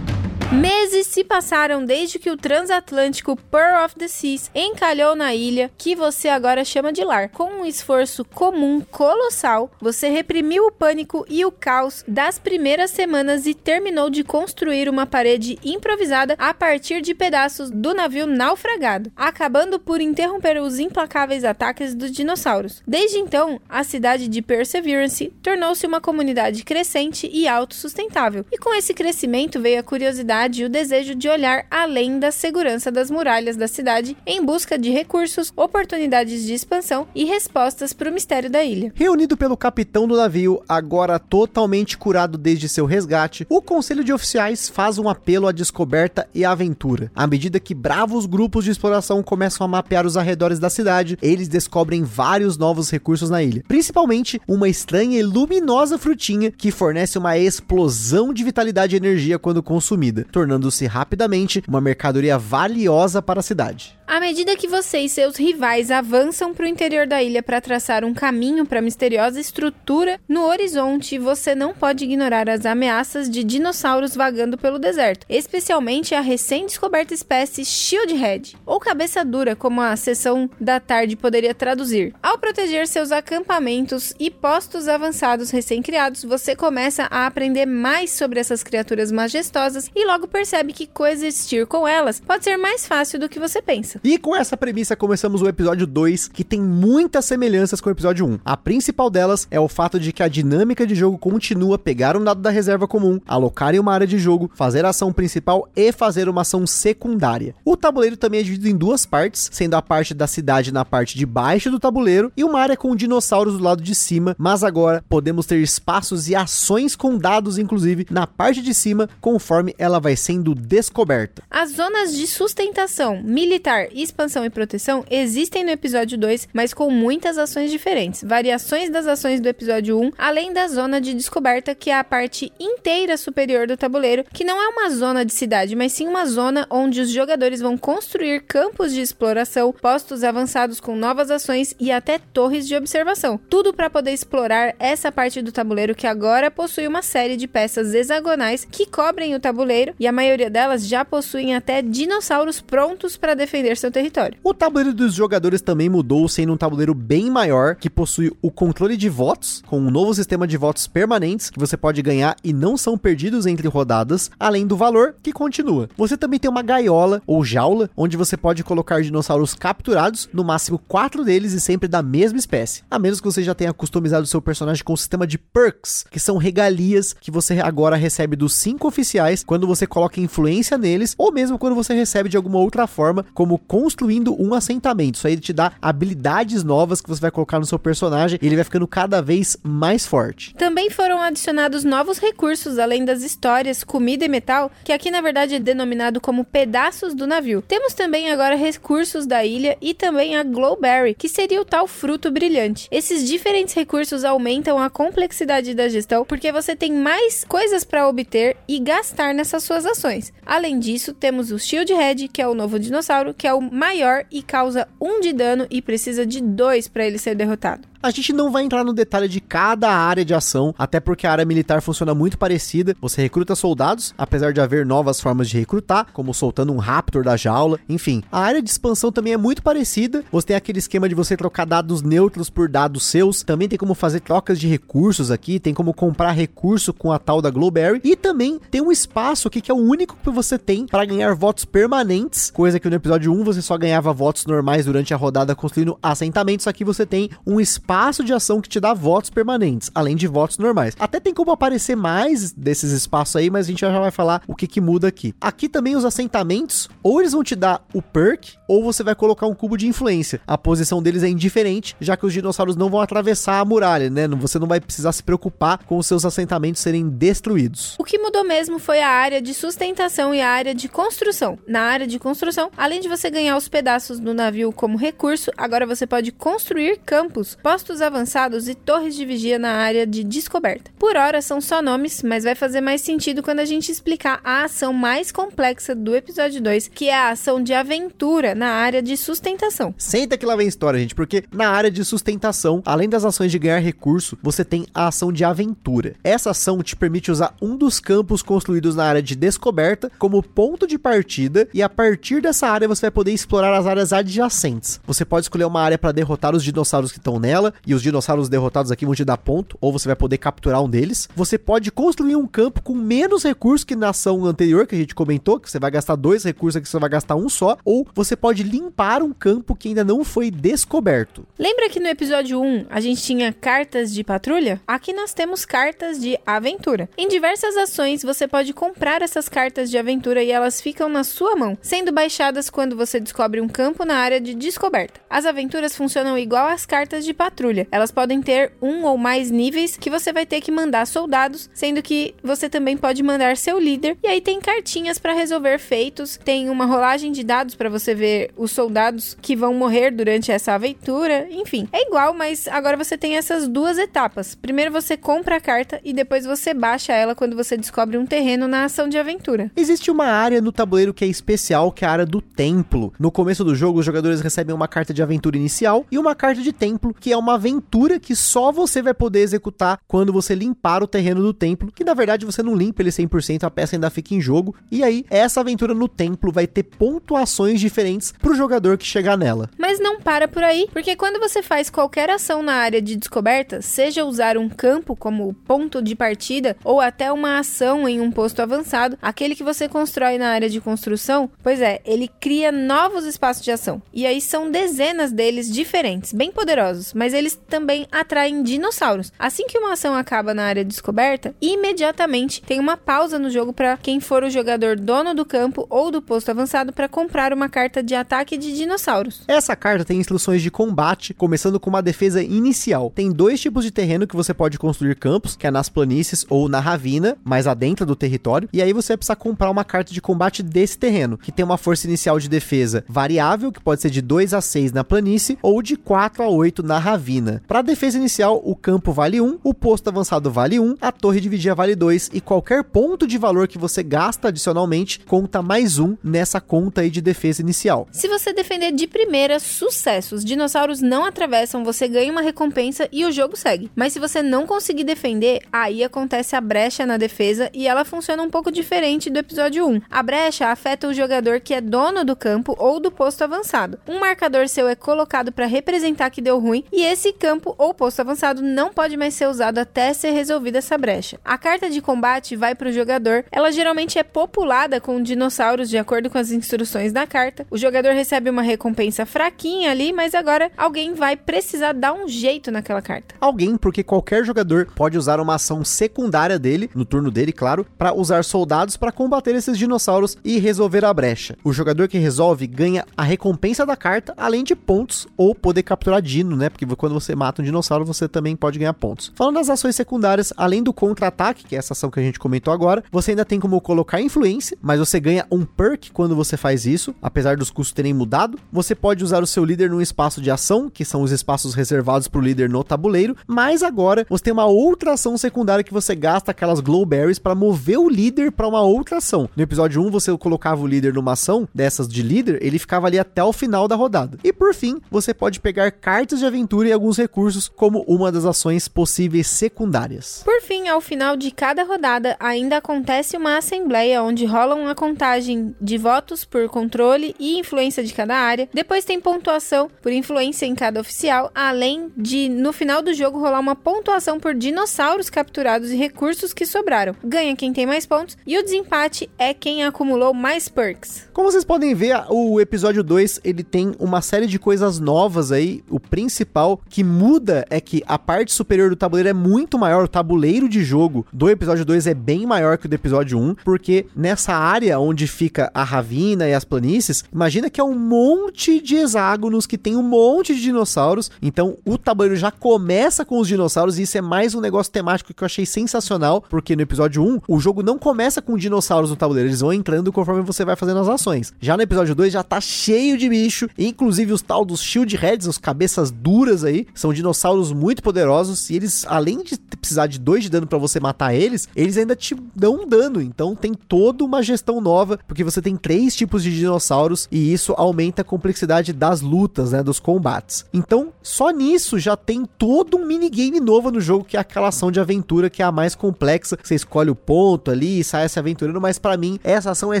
S1: Meses se passaram desde que o transatlântico Pearl of the Seas encalhou na ilha, que você agora chama de lar. Com um esforço comum colossal, você reprimiu o pânico e o caos das primeiras semanas e terminou de construir uma parede improvisada a partir de pedaços do navio naufragado, acabando por interromper os implacáveis ataques dos dinossauros. Desde então, a cidade de Perseverance tornou-se uma comunidade crescente e autossustentável. E com esse crescimento veio a curiosidade e o desejo de olhar além da segurança das muralhas da cidade em busca de recursos, oportunidades de expansão e respostas para o mistério da ilha.
S2: Reunido pelo capitão do navio, agora totalmente curado desde seu resgate, o conselho de oficiais faz um apelo à descoberta e à aventura. À medida que bravos grupos de exploração começam a mapear os arredores da cidade, eles descobrem vários novos recursos na ilha, principalmente uma estranha e luminosa frutinha que fornece uma explosão de vitalidade e energia quando consumida tornando-se rapidamente uma mercadoria valiosa para a cidade.
S1: À medida que você e seus rivais avançam para o interior da ilha para traçar um caminho para a misteriosa estrutura no horizonte, você não pode ignorar as ameaças de dinossauros vagando pelo deserto, especialmente a recém-descoberta espécie Shieldhead, ou cabeça dura, como a sessão da tarde poderia traduzir. Ao proteger seus acampamentos e postos avançados recém-criados, você começa a aprender mais sobre essas criaturas majestosas e logo percebe que coexistir com elas pode ser mais fácil do que você pensa.
S2: E com essa premissa começamos o episódio 2, que tem muitas semelhanças com o episódio 1. A principal delas é o fato de que a dinâmica de jogo continua pegar um dado da reserva comum, alocar em uma área de jogo, fazer a ação principal e fazer uma ação secundária. O tabuleiro também é dividido em duas partes, sendo a parte da cidade na parte de baixo do tabuleiro e uma área com dinossauros do lado de cima, mas agora podemos ter espaços e ações com dados inclusive na parte de cima, conforme ela vai sendo descoberta.
S1: As zonas de sustentação militar expansão e proteção existem no episódio 2, mas com muitas ações diferentes, variações das ações do episódio 1, além da zona de descoberta, que é a parte inteira superior do tabuleiro, que não é uma zona de cidade, mas sim uma zona onde os jogadores vão construir campos de exploração, postos avançados com novas ações e até torres de observação. Tudo para poder explorar essa parte do tabuleiro que agora possui uma série de peças hexagonais que cobrem o tabuleiro e a maioria delas já possuem até dinossauros prontos para defender seu território.
S2: O tabuleiro dos jogadores também mudou, sendo um tabuleiro bem maior, que possui o controle de votos, com um novo sistema de votos permanentes que você pode ganhar e não são perdidos entre rodadas, além do valor que continua. Você também tem uma gaiola ou jaula, onde você pode colocar dinossauros capturados, no máximo quatro deles e sempre da mesma espécie. A menos que você já tenha customizado seu personagem com o sistema de perks, que são regalias que você agora recebe dos cinco oficiais quando você coloca influência neles, ou mesmo quando você recebe de alguma outra forma, como construindo um assentamento. Isso aí te dá habilidades novas que você vai colocar no seu personagem e ele vai ficando cada vez mais forte.
S1: Também foram adicionados novos recursos, além das histórias, comida e metal, que aqui na verdade é denominado como pedaços do navio. Temos também agora recursos da ilha e também a Glowberry, que seria o tal fruto brilhante. Esses diferentes recursos aumentam a complexidade da gestão, porque você tem mais coisas para obter e gastar nessas suas ações. Além disso, temos o Shieldhead, que é o novo dinossauro, que é o maior e causa um de dano e precisa de dois para ele ser derrotado.
S2: A gente não vai entrar no detalhe de cada área de ação, até porque a área militar funciona muito parecida. Você recruta soldados, apesar de haver novas formas de recrutar, como soltando um raptor da jaula. Enfim, a área de expansão também é muito parecida. Você tem aquele esquema de você trocar dados neutros por dados seus. Também tem como fazer trocas de recursos aqui, tem como comprar recurso com a tal da Glowberry e também tem um espaço aqui que é o único que você tem para ganhar votos permanentes, coisa que no episódio 1 você só ganhava votos normais durante a rodada construindo assentamentos. Aqui você tem um espaço de ação que te dá votos permanentes, além de votos normais. Até tem como aparecer mais desses espaços aí, mas a gente já vai falar o que que muda aqui. Aqui também os assentamentos, ou eles vão te dar o perk, ou você vai colocar um cubo de influência. A posição deles é indiferente, já que os dinossauros não vão atravessar a muralha, né? Você não vai precisar se preocupar com os seus assentamentos serem destruídos.
S1: O que mudou mesmo foi a área de sustentação e a área de construção. Na área de construção, além de você ganhar os pedaços do navio como recurso, agora você pode construir campos, postos avançados e torres de vigia na área de descoberta. Por hora são só nomes, mas vai fazer mais sentido quando a gente explicar a ação mais complexa do episódio 2, que é a ação de aventura na área de sustentação.
S2: Senta que lá vem história, gente, porque na área de sustentação, além das ações de ganhar recurso, você tem a ação de aventura. Essa ação te permite usar um dos campos construídos na área de descoberta como ponto de partida e a partir dessa área você vai poder explorar as áreas adjacentes. Você pode escolher uma área para derrotar os dinossauros que estão nela e os dinossauros derrotados aqui vão te dar ponto, ou você vai poder capturar um deles. Você pode construir um campo com menos recursos que na ação anterior que a gente comentou, que você vai gastar dois recursos aqui, você vai gastar um só, ou você pode limpar um campo que ainda não foi descoberto.
S1: Lembra que no episódio 1 a gente tinha cartas de patrulha? Aqui nós temos cartas de aventura. Em diversas ações você pode comprar essas cartas de aventura e elas ficam na sua mão, sendo baixadas quando você descobre um campo na área de descoberta. As aventuras funcionam igual às cartas de patrulha. Elas podem ter um ou mais níveis que você vai ter que mandar soldados, sendo que você também pode mandar seu líder. E aí tem cartinhas para resolver feitos, tem uma rolagem de dados para você ver os soldados que vão morrer durante essa aventura. Enfim, é igual, mas agora você tem essas duas etapas. Primeiro você compra a carta e depois você baixa ela quando você descobre um terreno na ação de aventura.
S2: Existe uma área no tabuleiro que é especial, que é a área do templo. No começo do jogo, os jogadores recebem uma carta de aventura inicial e uma carta de templo, que é uma aventura que só você vai poder executar quando você limpar o terreno do templo, que na verdade você não limpa ele 100%, a peça ainda fica em jogo. E aí, essa aventura no templo vai ter pontuações diferentes pro jogador que chegar nela.
S1: Mas não para por aí, porque quando você faz qualquer ação na área de descoberta, seja usar um campo como ponto de partida ou até uma ação em um posto avançado, aquele que você constrói na área de construção, pois é, ele cria novos espaços de ação. E aí são dezenas deles diferentes, bem poderosos, mas eles também atraem dinossauros. Assim que uma ação acaba na área de descoberta, imediatamente tem uma pausa no jogo para quem for o jogador dono do campo ou do posto avançado para comprar uma carta de ataque de dinossauros.
S2: Essa carta tem instruções de combate, começando com uma defesa inicial. Tem dois tipos de terreno que você pode construir campos, que é nas planícies ou na ravina, mais adentro do território. E aí você vai precisar comprar uma carta de combate desse terreno, que tem uma força inicial de defesa variável, que pode ser de 2 a 6 na planície ou de 4 a 8 na ravina. Para defesa inicial, o campo vale 1, o posto avançado vale 1, a torre de vigia vale 2 e qualquer ponto de valor que você gasta adicionalmente conta mais um nessa conta aí de defesa inicial.
S1: Se você defender de primeira, sucesso. Os dinossauros não atravessam, você ganha uma recompensa e o jogo segue. Mas se você não conseguir defender, aí acontece a brecha na defesa e ela funciona um pouco diferente do episódio 1. A brecha afeta o jogador que é dono do campo ou do posto avançado. Um marcador seu é colocado para representar que deu ruim e esse campo ou posto avançado não pode mais ser usado até ser resolvida essa brecha. A carta de combate vai para o jogador. Ela geralmente é populada com dinossauros de acordo com as instruções da carta. O jogador recebe uma recompensa fraquinha ali, mas agora alguém vai precisar dar um jeito naquela carta.
S2: Alguém, porque qualquer jogador pode usar uma ação secundária dele, no turno dele, claro, para usar soldados para combater esses dinossauros e resolver a brecha. O jogador que resolve ganha a recompensa da carta, além de pontos ou poder capturar dino, né? Porque quando você mata um dinossauro, você também pode ganhar pontos. Falando das ações secundárias, além do contra-ataque, que é essa ação que a gente comentou agora, você ainda tem como colocar influência, mas você ganha um perk quando você faz isso, apesar dos custos terem mudado. Você pode usar o seu líder num espaço de ação, que são os espaços reservados para o líder no tabuleiro, mas agora você tem uma outra ação secundária que você gasta aquelas glowberries para mover o líder para uma outra ação. No episódio 1, você colocava o líder numa ação dessas de líder, ele ficava ali até o final da rodada. E por fim, você pode pegar cartas de aventura incluir alguns recursos como uma das ações possíveis secundárias.
S1: Por fim, ao final de cada rodada, ainda acontece uma assembleia onde rola uma contagem de votos por controle e influência de cada área. Depois tem pontuação por influência em cada oficial, além de no final do jogo rolar uma pontuação por dinossauros capturados e recursos que sobraram. Ganha quem tem mais pontos e o desempate é quem acumulou mais perks.
S2: Como vocês podem ver, o episódio 2 ele tem uma série de coisas novas aí. O principal que muda é que a parte superior do tabuleiro é muito maior, o tabuleiro de jogo do episódio 2 é bem maior que o do episódio 1, porque nessa área onde fica a ravina e as planícies, imagina que é um monte de hexágonos que tem um monte de dinossauros. Então o tabuleiro já começa com os dinossauros e isso é mais um negócio temático que eu achei sensacional, porque no episódio 1 o jogo não começa com dinossauros no tabuleiro, eles vão entrando conforme você vai fazendo as ações. Já no episódio 2 já tá cheio de bicho, inclusive os tal dos Shield Heads, os cabeças duras aí, são dinossauros muito poderosos e eles, além de precisar de dois de dano para você matar eles, eles ainda te dão dano. Então tem toda uma gestão nova, porque você tem três tipos de dinossauros e isso aumenta a complexidade das lutas, né, dos combates. Então, só nisso já tem todo um minigame novo no jogo, que é aquela ação de aventura que é a mais complexa. Você escolhe o ponto ali e sai se aventurando, mas para mim essa ação é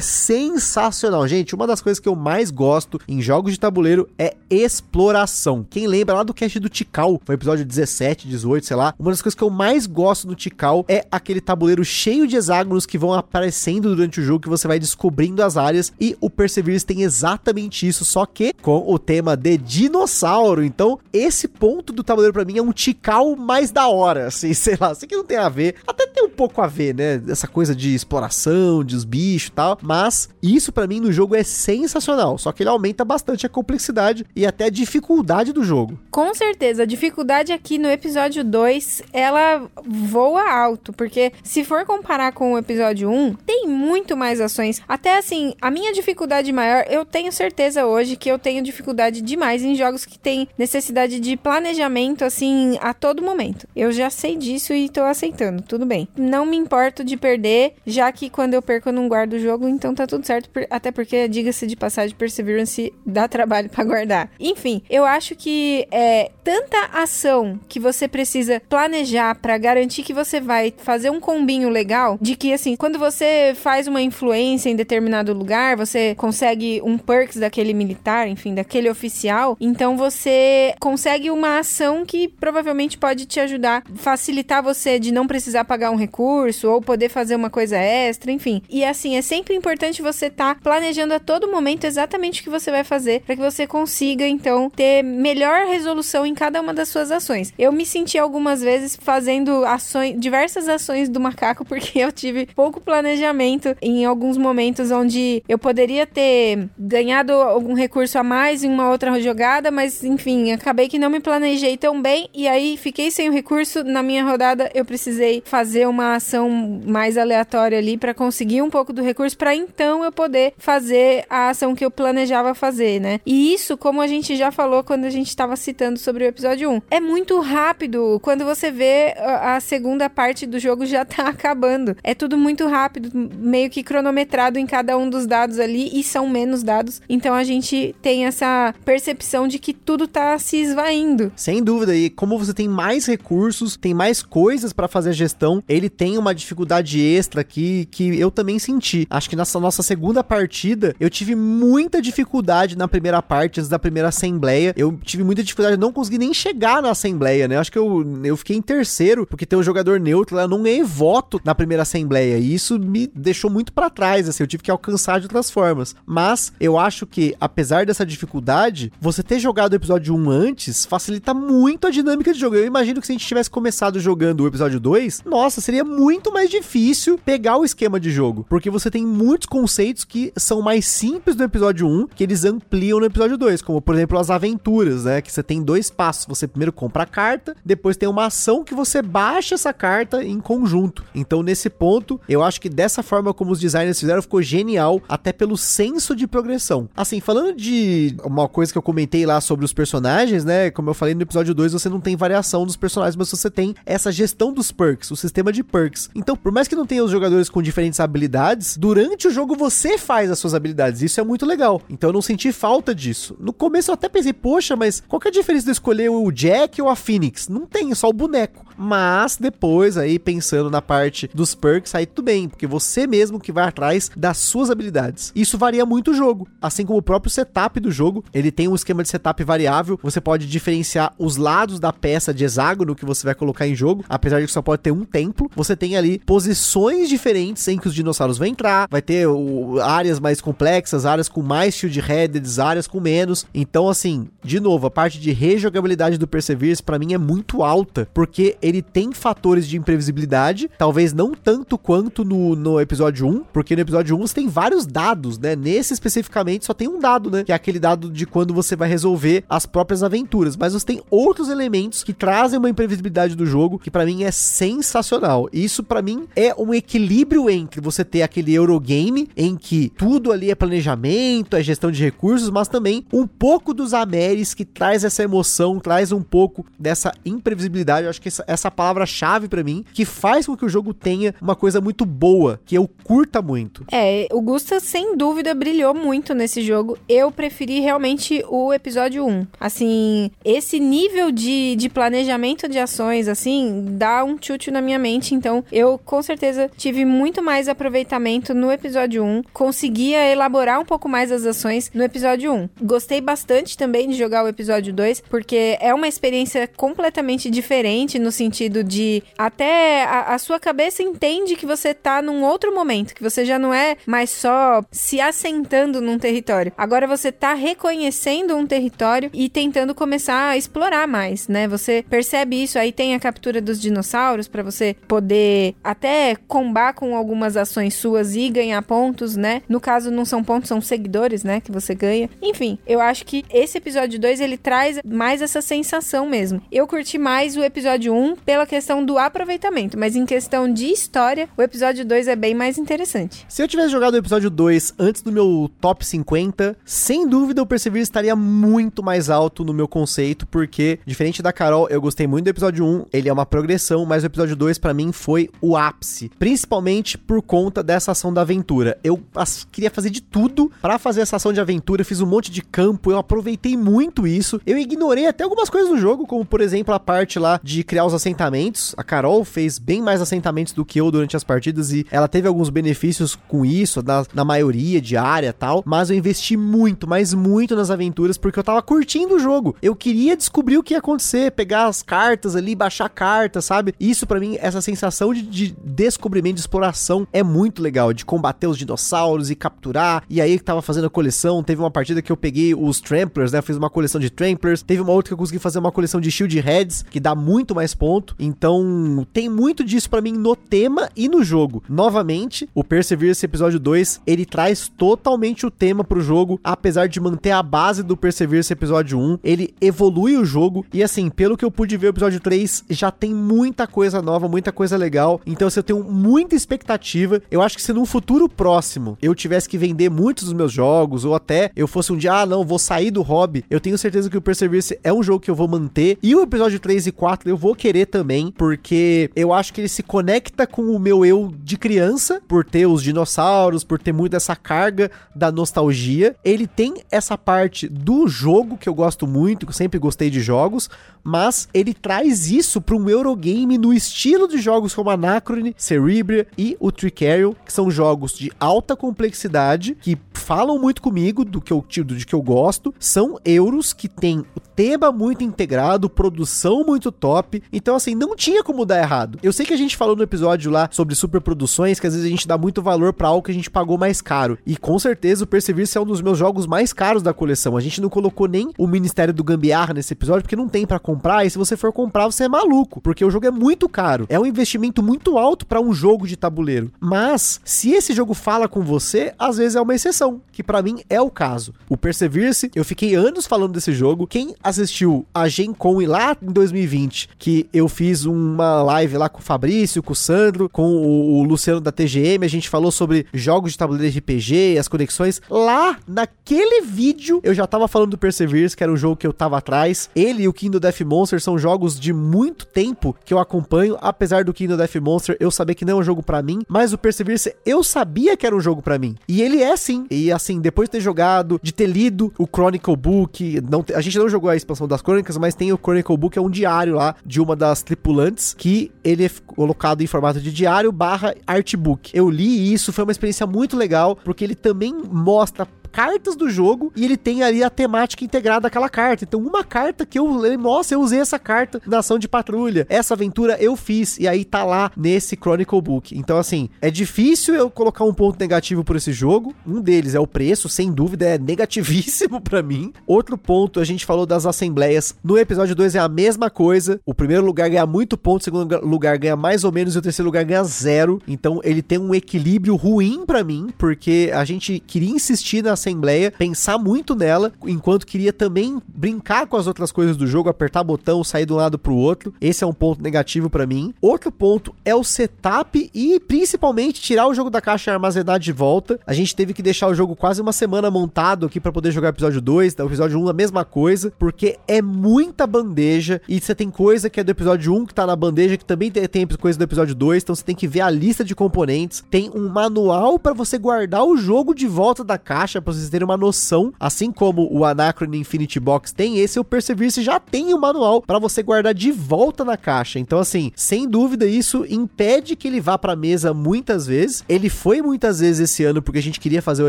S2: sensacional, gente. Uma das coisas que eu mais gosto em jogos de tabuleiro é exploração. Quem lembra lá do do Tikal, foi episódio 17, 18, sei lá, uma das coisas que eu mais gosto no Tikal é aquele tabuleiro cheio de hexágonos que vão aparecendo durante o jogo, que você vai descobrindo as áreas, e o Perseverance tem exatamente isso, só que com o tema de dinossauro. Então, esse ponto do tabuleiro para mim é um Tikal mais da hora, assim, sei lá, sei que não tem a ver, até tem um pouco a ver, né, essa coisa de exploração, de os bichos e tal, mas isso para mim no jogo é sensacional, só que ele aumenta bastante a complexidade e até a dificuldade do jogo.
S1: Com certeza, a dificuldade aqui no episódio 2, ela voa alto, porque se for comparar com o episódio 1, tem muito mais ações. Até assim, a minha dificuldade maior, eu tenho certeza hoje que eu tenho dificuldade demais em jogos que tem necessidade de planejamento assim a todo momento. Eu já sei disso e tô aceitando, tudo bem. Não me importo de perder, já que quando eu perco eu não guardo o jogo, então tá tudo certo, até porque diga-se de passagem, Perseverance dá trabalho para guardar. Enfim, eu acho que é tanta ação que você precisa planejar para garantir que você vai fazer um combinho legal, de que assim, quando você faz uma influência em determinado lugar, você consegue um perks daquele militar, enfim, daquele oficial, então você consegue uma ação que provavelmente pode te ajudar, facilitar você de não precisar pagar um recurso ou poder fazer uma coisa extra, enfim. E assim, é sempre importante você estar tá planejando a todo momento exatamente o que você vai fazer para que você consiga então ter melhor resolução em cada uma das suas ações. Eu me senti algumas vezes fazendo ações, diversas ações do macaco porque eu tive pouco planejamento em alguns momentos onde eu poderia ter ganhado algum recurso a mais em uma outra jogada, mas enfim, acabei que não me planejei tão bem e aí fiquei sem o recurso. Na minha rodada, eu precisei fazer uma ação mais aleatória ali para conseguir um pouco do recurso para então eu poder fazer a ação que eu planejava fazer, né? E isso, como a gente já falou quando a gente estava citando sobre o episódio 1, é muito rápido. Quando você vê a segunda parte do jogo já tá acabando. É tudo muito rápido, meio que cronometrado em cada um dos dados ali e são menos dados. Então a gente tem essa percepção de que tudo tá se esvaindo.
S2: Sem dúvida, e como você tem mais recursos, tem mais coisas para fazer a gestão, ele tem uma dificuldade extra aqui que eu também senti. Acho que nessa nossa segunda partida, eu tive muita dificuldade na primeira parte, antes da primeira assembleia. Eu tive muita dificuldade, não consegui nem chegar na assembleia, né? Acho que eu, eu fiquei em terceiro, porque tem um jogador neutro lá, não ganhei voto na primeira assembleia. E isso me deixou muito para trás, assim, eu tive que alcançar de outras formas. Mas eu acho que, apesar dessa dificuldade, você ter jogado o episódio 1 antes facilita muito a dinâmica de jogo. Eu imagino que se a gente tivesse começado jogando o episódio 2, nossa, seria muito mais difícil pegar o esquema de jogo, porque você tem muitos conceitos que são mais simples no episódio 1, que eles ampliam no episódio 2, como por exemplo as aventuras, né? Que você tem dois passos. Você primeiro compra a carta, depois tem uma ação que você baixa essa carta em conjunto. Então, nesse ponto, eu acho que dessa forma como os designers fizeram, ficou genial, até pelo senso de progressão. Assim, falando de uma coisa que eu comentei lá sobre os personagens, né? Como eu falei no episódio 2, você não tem variação dos personagens, mas você tem essa gestão dos perks, o sistema de perks. Então, por mais que não tenha os jogadores com diferentes habilidades, durante o jogo você faz as suas habilidades. Isso é muito legal. Então eu não senti falta disso. No começo eu até pensei, poxa, mas qual que é a diferença de escolher o Jack ou a Phoenix? Não tem, só o boneco. Mas depois, aí pensando na parte dos perks, aí tudo bem, porque você mesmo que vai atrás das suas habilidades. Isso varia muito o jogo, assim como o próprio setup do jogo. Ele tem um esquema de setup variável. Você pode diferenciar os lados da peça de hexágono que você vai colocar em jogo, apesar de que só pode ter um templo. Você tem ali posições diferentes em que os dinossauros vão entrar. Vai ter o, áreas mais complexas, áreas com mais shield heads, áreas com menos. Então, assim, de novo, a parte de rejogabilidade do Perseverance para mim é muito alta, porque ele tem fatores de imprevisibilidade, talvez não tanto quanto no, no episódio 1, porque no episódio 1 você tem vários dados, né? Nesse especificamente só tem um dado, né? Que é aquele dado de quando você vai resolver as próprias aventuras, mas você tem outros elementos que trazem uma imprevisibilidade do jogo que para mim é sensacional. Isso para mim é um equilíbrio entre você ter aquele Eurogame em que tudo ali é planejamento, é gestão de recursos, mas também um pouco dos Ameres que traz essa emoção, traz um pouco dessa imprevisibilidade. Eu acho que essa, essa palavra-chave para mim que faz com que o jogo tenha uma coisa muito boa, que eu curta muito.
S1: É, o Gusta sem dúvida brilhou muito nesse jogo. Eu preferi realmente o episódio 1. Assim, esse nível de, de planejamento de ações, assim, dá um chute na minha mente. Então, eu com certeza tive muito mais aproveitamento no episódio 1. Conseguia elaborar um pouco mais as ações no episódio 1. Gostei bastante também de jogar o episódio 2, porque é uma experiência completamente diferente no sentido de até a, a sua cabeça entende que você tá num outro momento, que você já não é mais só se assentando num território. Agora você tá reconhecendo um território e tentando começar a explorar mais, né? Você percebe isso, aí tem a captura dos dinossauros para você poder até combar com algumas ações suas e ganhar pontos, né? No caso não são pontos, são seguidores, né, que você ganha. Enfim, eu acho que esse episódio 2 ele traz mais essa sensação mesmo. Eu curti mais o episódio 1 um pela questão do aproveitamento, mas em questão de história, o episódio 2 é bem mais interessante.
S2: Se eu tivesse jogado o episódio 2 antes do meu top 50, sem dúvida o Perseverance estaria muito mais alto no meu conceito, porque diferente da Carol, eu gostei muito do episódio 1, ele é uma progressão, mas o episódio 2 para mim foi o ápice, principalmente por conta dessa ação da aventura. Eu queria fazer de tudo para fazer essa ação de aventura, fiz um monte de campo, eu aproveitei muito isso. Eu ignorei até algumas coisas do jogo, como por exemplo a parte lá de criar os assentamentos. A Carol fez bem mais assentamentos do que eu durante as partidas e ela teve alguns benefícios com isso, na, na maioria de área tal. Mas eu investi muito, mas muito nas aventuras porque eu tava curtindo o jogo. Eu queria descobrir o que ia acontecer, pegar as cartas ali, baixar cartas, sabe? Isso para mim, essa sensação de, de, descobrimento, de exploração é muito legal, de combater os dinossauros e capturar. E aí que tava fazendo a coleção, teve uma partida que eu peguei os Tramplers, né? Eu fiz uma coleção de Tramplers. Teve uma outra que eu consegui fazer uma coleção de Shield Heads, que dá muito mais ponto. Então, tem muito disso para mim no tema e no jogo. Novamente, o Perseverance episódio 2, ele traz totalmente o tema pro jogo, apesar de manter a base do Perseverance episódio 1, ele evolui o jogo e assim, pelo que eu pude ver o episódio 3, já tem muita coisa nova, muita coisa legal. Então, assim, eu tenho muita expectativa. Eu acho que se num futuro próximo eu tivesse que vender muitos dos meus jogos ou até eu fosse um dia, ah, não, vou sair do hobby, eu tenho certeza que o Perseverance é um jogo que eu vou manter e o episódio 3 e 4 eu vou querer também, porque eu acho que ele se conecta com o meu eu de criança, por ter os dinossauros, por ter muito essa carga da nostalgia. Ele tem essa parte do jogo que eu gosto muito, que eu sempre gostei de jogos, mas ele traz isso para um Eurogame no estilo de jogos como Anacrone, Cerebria e o Tricarion, que são jogos de alta complexidade, que falam muito comigo do que eu do de que eu gosto, são euros que tem o tema muito integrado, produção muito top. Então assim, não tinha como dar errado. Eu sei que a gente falou no episódio lá sobre superproduções, que às vezes a gente dá muito valor para algo que a gente pagou mais caro. E com certeza o Perseverance é um dos meus jogos mais caros da coleção. A gente não colocou nem o Ministério do Gambiarra nesse episódio porque não tem para comprar, e se você for comprar, você é maluco, porque o jogo é muito caro. É um investimento muito alto para um jogo de tabuleiro. Mas se esse jogo fala com você, às vezes é uma exceção, que para mim é o caso. O Perseverance, eu fiquei anos falando desse jogo. Quem assistiu a Gen Con lá em 2020, que eu eu fiz uma live lá com o Fabrício, com o Sandro, com o, o Luciano da TGM, a gente falou sobre jogos de tabuleiro de RPG, as conexões. Lá, naquele vídeo, eu já tava falando do Perseverance, que era um jogo que eu tava atrás. Ele e o Kingdom Death Monster são jogos de muito tempo que eu acompanho, apesar do Kingdom Death Monster eu saber que não é um jogo para mim, mas o Perseverance eu sabia que era um jogo para mim. E ele é sim. E assim, depois de ter jogado, de ter lido o Chronicle Book, não, a gente não jogou a expansão das crônicas, mas tem o Chronicle Book, é um diário lá de uma das tripulantes, que ele é colocado em formato de diário barra artbook. Eu li isso, foi uma experiência muito legal, porque ele também mostra cartas do jogo e ele tem ali a temática integrada daquela carta. Então, uma carta que eu, nossa, eu usei essa carta na ação de patrulha. Essa aventura eu fiz e aí tá lá nesse Chronicle Book. Então, assim, é difícil eu colocar um ponto negativo por esse jogo. Um deles é o preço, sem dúvida, é negativíssimo para mim. Outro ponto, a gente falou das assembleias. No episódio 2 é a mesma coisa. O primeiro lugar ganha muito ponto, o segundo lugar ganha mais ou menos e o terceiro lugar ganha zero. Então, ele tem um equilíbrio ruim para mim, porque a gente queria insistir nas Assembleia, pensar muito nela, enquanto queria também brincar com as outras coisas do jogo, apertar botão, sair de um lado pro outro. Esse é um ponto negativo para mim. Outro ponto é o setup e principalmente tirar o jogo da caixa e armazenar de volta. A gente teve que deixar o jogo quase uma semana montado aqui para poder jogar o episódio 2, o episódio 1 a mesma coisa, porque é muita bandeja e você tem coisa que é do episódio 1 que tá na bandeja que também tem, tem coisa do episódio 2, então você tem que ver a lista de componentes, tem um manual para você guardar o jogo de volta da caixa para vocês terem uma noção, assim como o Anacron Infinity Box tem, esse o Perseverance já tem o um manual para você guardar de volta na caixa. Então, assim, sem dúvida, isso impede que ele vá pra mesa muitas vezes. Ele foi muitas vezes esse ano porque a gente queria fazer o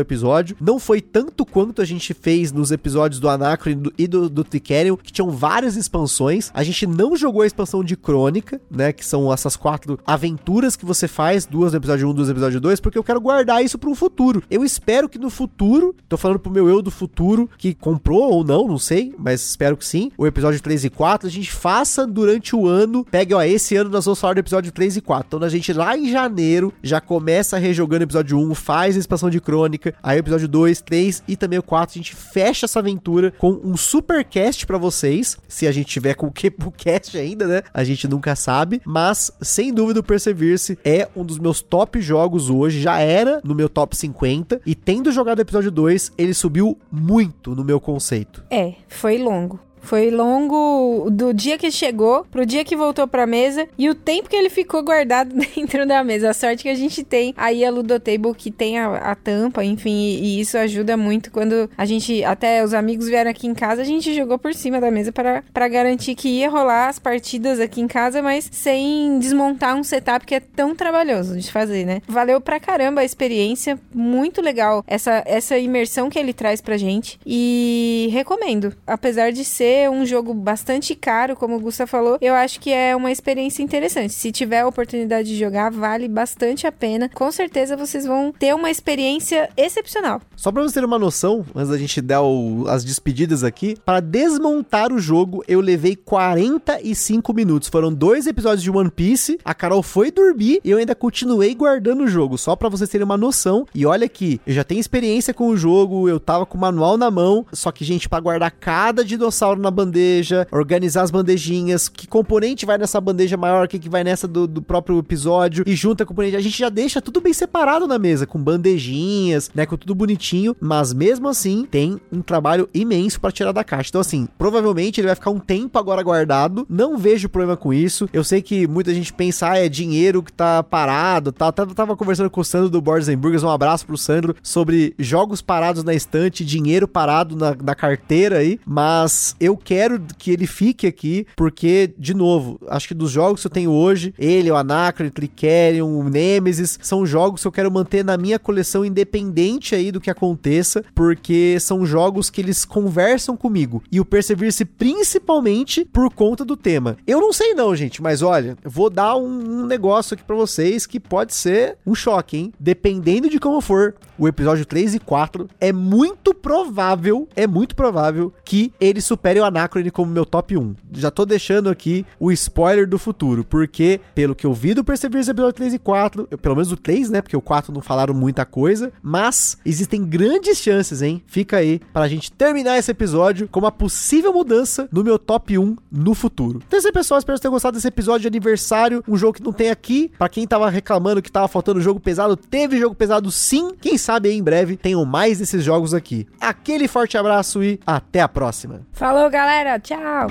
S2: episódio. Não foi tanto quanto a gente fez nos episódios do Anacron e do, do Tricerion, que tinham várias expansões. A gente não jogou a expansão de Crônica, né? Que são essas quatro aventuras que você faz, duas no episódio 1, duas no episódio 2, porque eu quero guardar isso para um futuro. Eu espero que no futuro Tô falando pro meu eu do futuro, que comprou ou não, não sei, mas espero que sim. O episódio 3 e 4, a gente faça durante o ano. Pegue, ó, esse ano nós vamos falar do episódio 3 e 4. Então a gente lá em janeiro já começa rejogando o episódio 1, faz a expansão de crônica. Aí o episódio 2, 3 e também o 4, a gente fecha essa aventura com um super cast para vocês. Se a gente tiver com o que o cast ainda, né? A gente nunca sabe. Mas, sem dúvida, o Perseverance é um dos meus top jogos hoje. Já era no meu top 50. E tendo jogado o episódio 2, 2, ele subiu muito no meu conceito.
S1: É, foi longo. Foi longo do dia que chegou pro dia que voltou pra mesa e o tempo que ele ficou guardado dentro da mesa. A sorte que a gente tem aí a Ludotable que tem a, a tampa, enfim, e, e, isso ajuda muito quando a gente, até os amigos vieram aqui em casa, a gente jogou por cima da mesa para garantir que ia rolar as partidas aqui em casa, mas sem desmontar um setup que é tão trabalhoso de fazer, né? Valeu pra caramba a experiência, muito legal essa, essa imersão que ele traz pra gente e recomendo. Apesar de ser um jogo bastante caro, como o Gusta falou, eu acho que é uma experiência interessante. Se tiver a oportunidade de jogar, vale bastante a pena. Com certeza vocês vão ter uma experiência excepcional.
S2: Só pra você ter uma noção, antes da gente dar o, as despedidas aqui, para desmontar o jogo, eu levei 45 minutos. Foram dois episódios de One Piece, a Carol foi dormir e eu ainda continuei guardando o jogo, só para vocês terem uma noção. E olha aqui, eu já tenho experiência com o jogo, eu tava com o manual na mão, só que, gente, para guardar cada dinossauro na bandeja, organizar as bandejinhas, que componente vai nessa bandeja maior, que, que vai nessa do, do próprio episódio, e junta componente. A gente já deixa tudo bem separado na mesa, com bandejinhas, né? Com tudo bonitinho, mas mesmo assim tem um trabalho imenso para tirar da caixa. Então, assim, provavelmente ele vai ficar um tempo agora guardado. Não vejo problema com isso. Eu sei que muita gente pensa, ah, é dinheiro que tá parado, tá? Até tava conversando com o Sandro do Boards Burgers, um abraço pro Sandro, sobre jogos parados na estante, dinheiro parado na, na carteira aí, mas eu eu quero que ele fique aqui, porque, de novo, acho que dos jogos que eu tenho hoje, ele, o Anacron, o Tricerion, o Nemesis, são jogos que eu quero manter na minha coleção independente aí do que aconteça, porque são jogos que eles conversam comigo. E o Perseverance principalmente por conta do tema. Eu não sei não, gente, mas olha, vou dar um negócio aqui para vocês que pode ser um choque, hein? Dependendo de como for, o episódio 3 e 4 é muito provável, é muito provável que ele supere Império Anacrone como meu top 1. Já tô deixando aqui o spoiler do futuro, porque, pelo que eu vi do Perseverance episódio 3 e 4, eu, pelo menos o 3, né? Porque o 4 não falaram muita coisa, mas existem grandes chances, hein? Fica aí pra gente terminar esse episódio com uma possível mudança no meu top 1 no futuro. Então é isso aí, pessoal. Espero que tenham gostado desse episódio de aniversário. Um jogo que não tem aqui. Pra quem tava reclamando que tava faltando jogo pesado, teve jogo pesado sim. Quem sabe aí em breve tenham mais desses jogos aqui. Aquele forte abraço e até a próxima.
S1: Falou, galera. Tchau.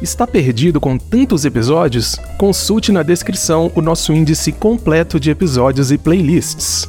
S4: Está perdido com tantos episódios? Consulte na descrição o nosso índice completo de episódios e playlists.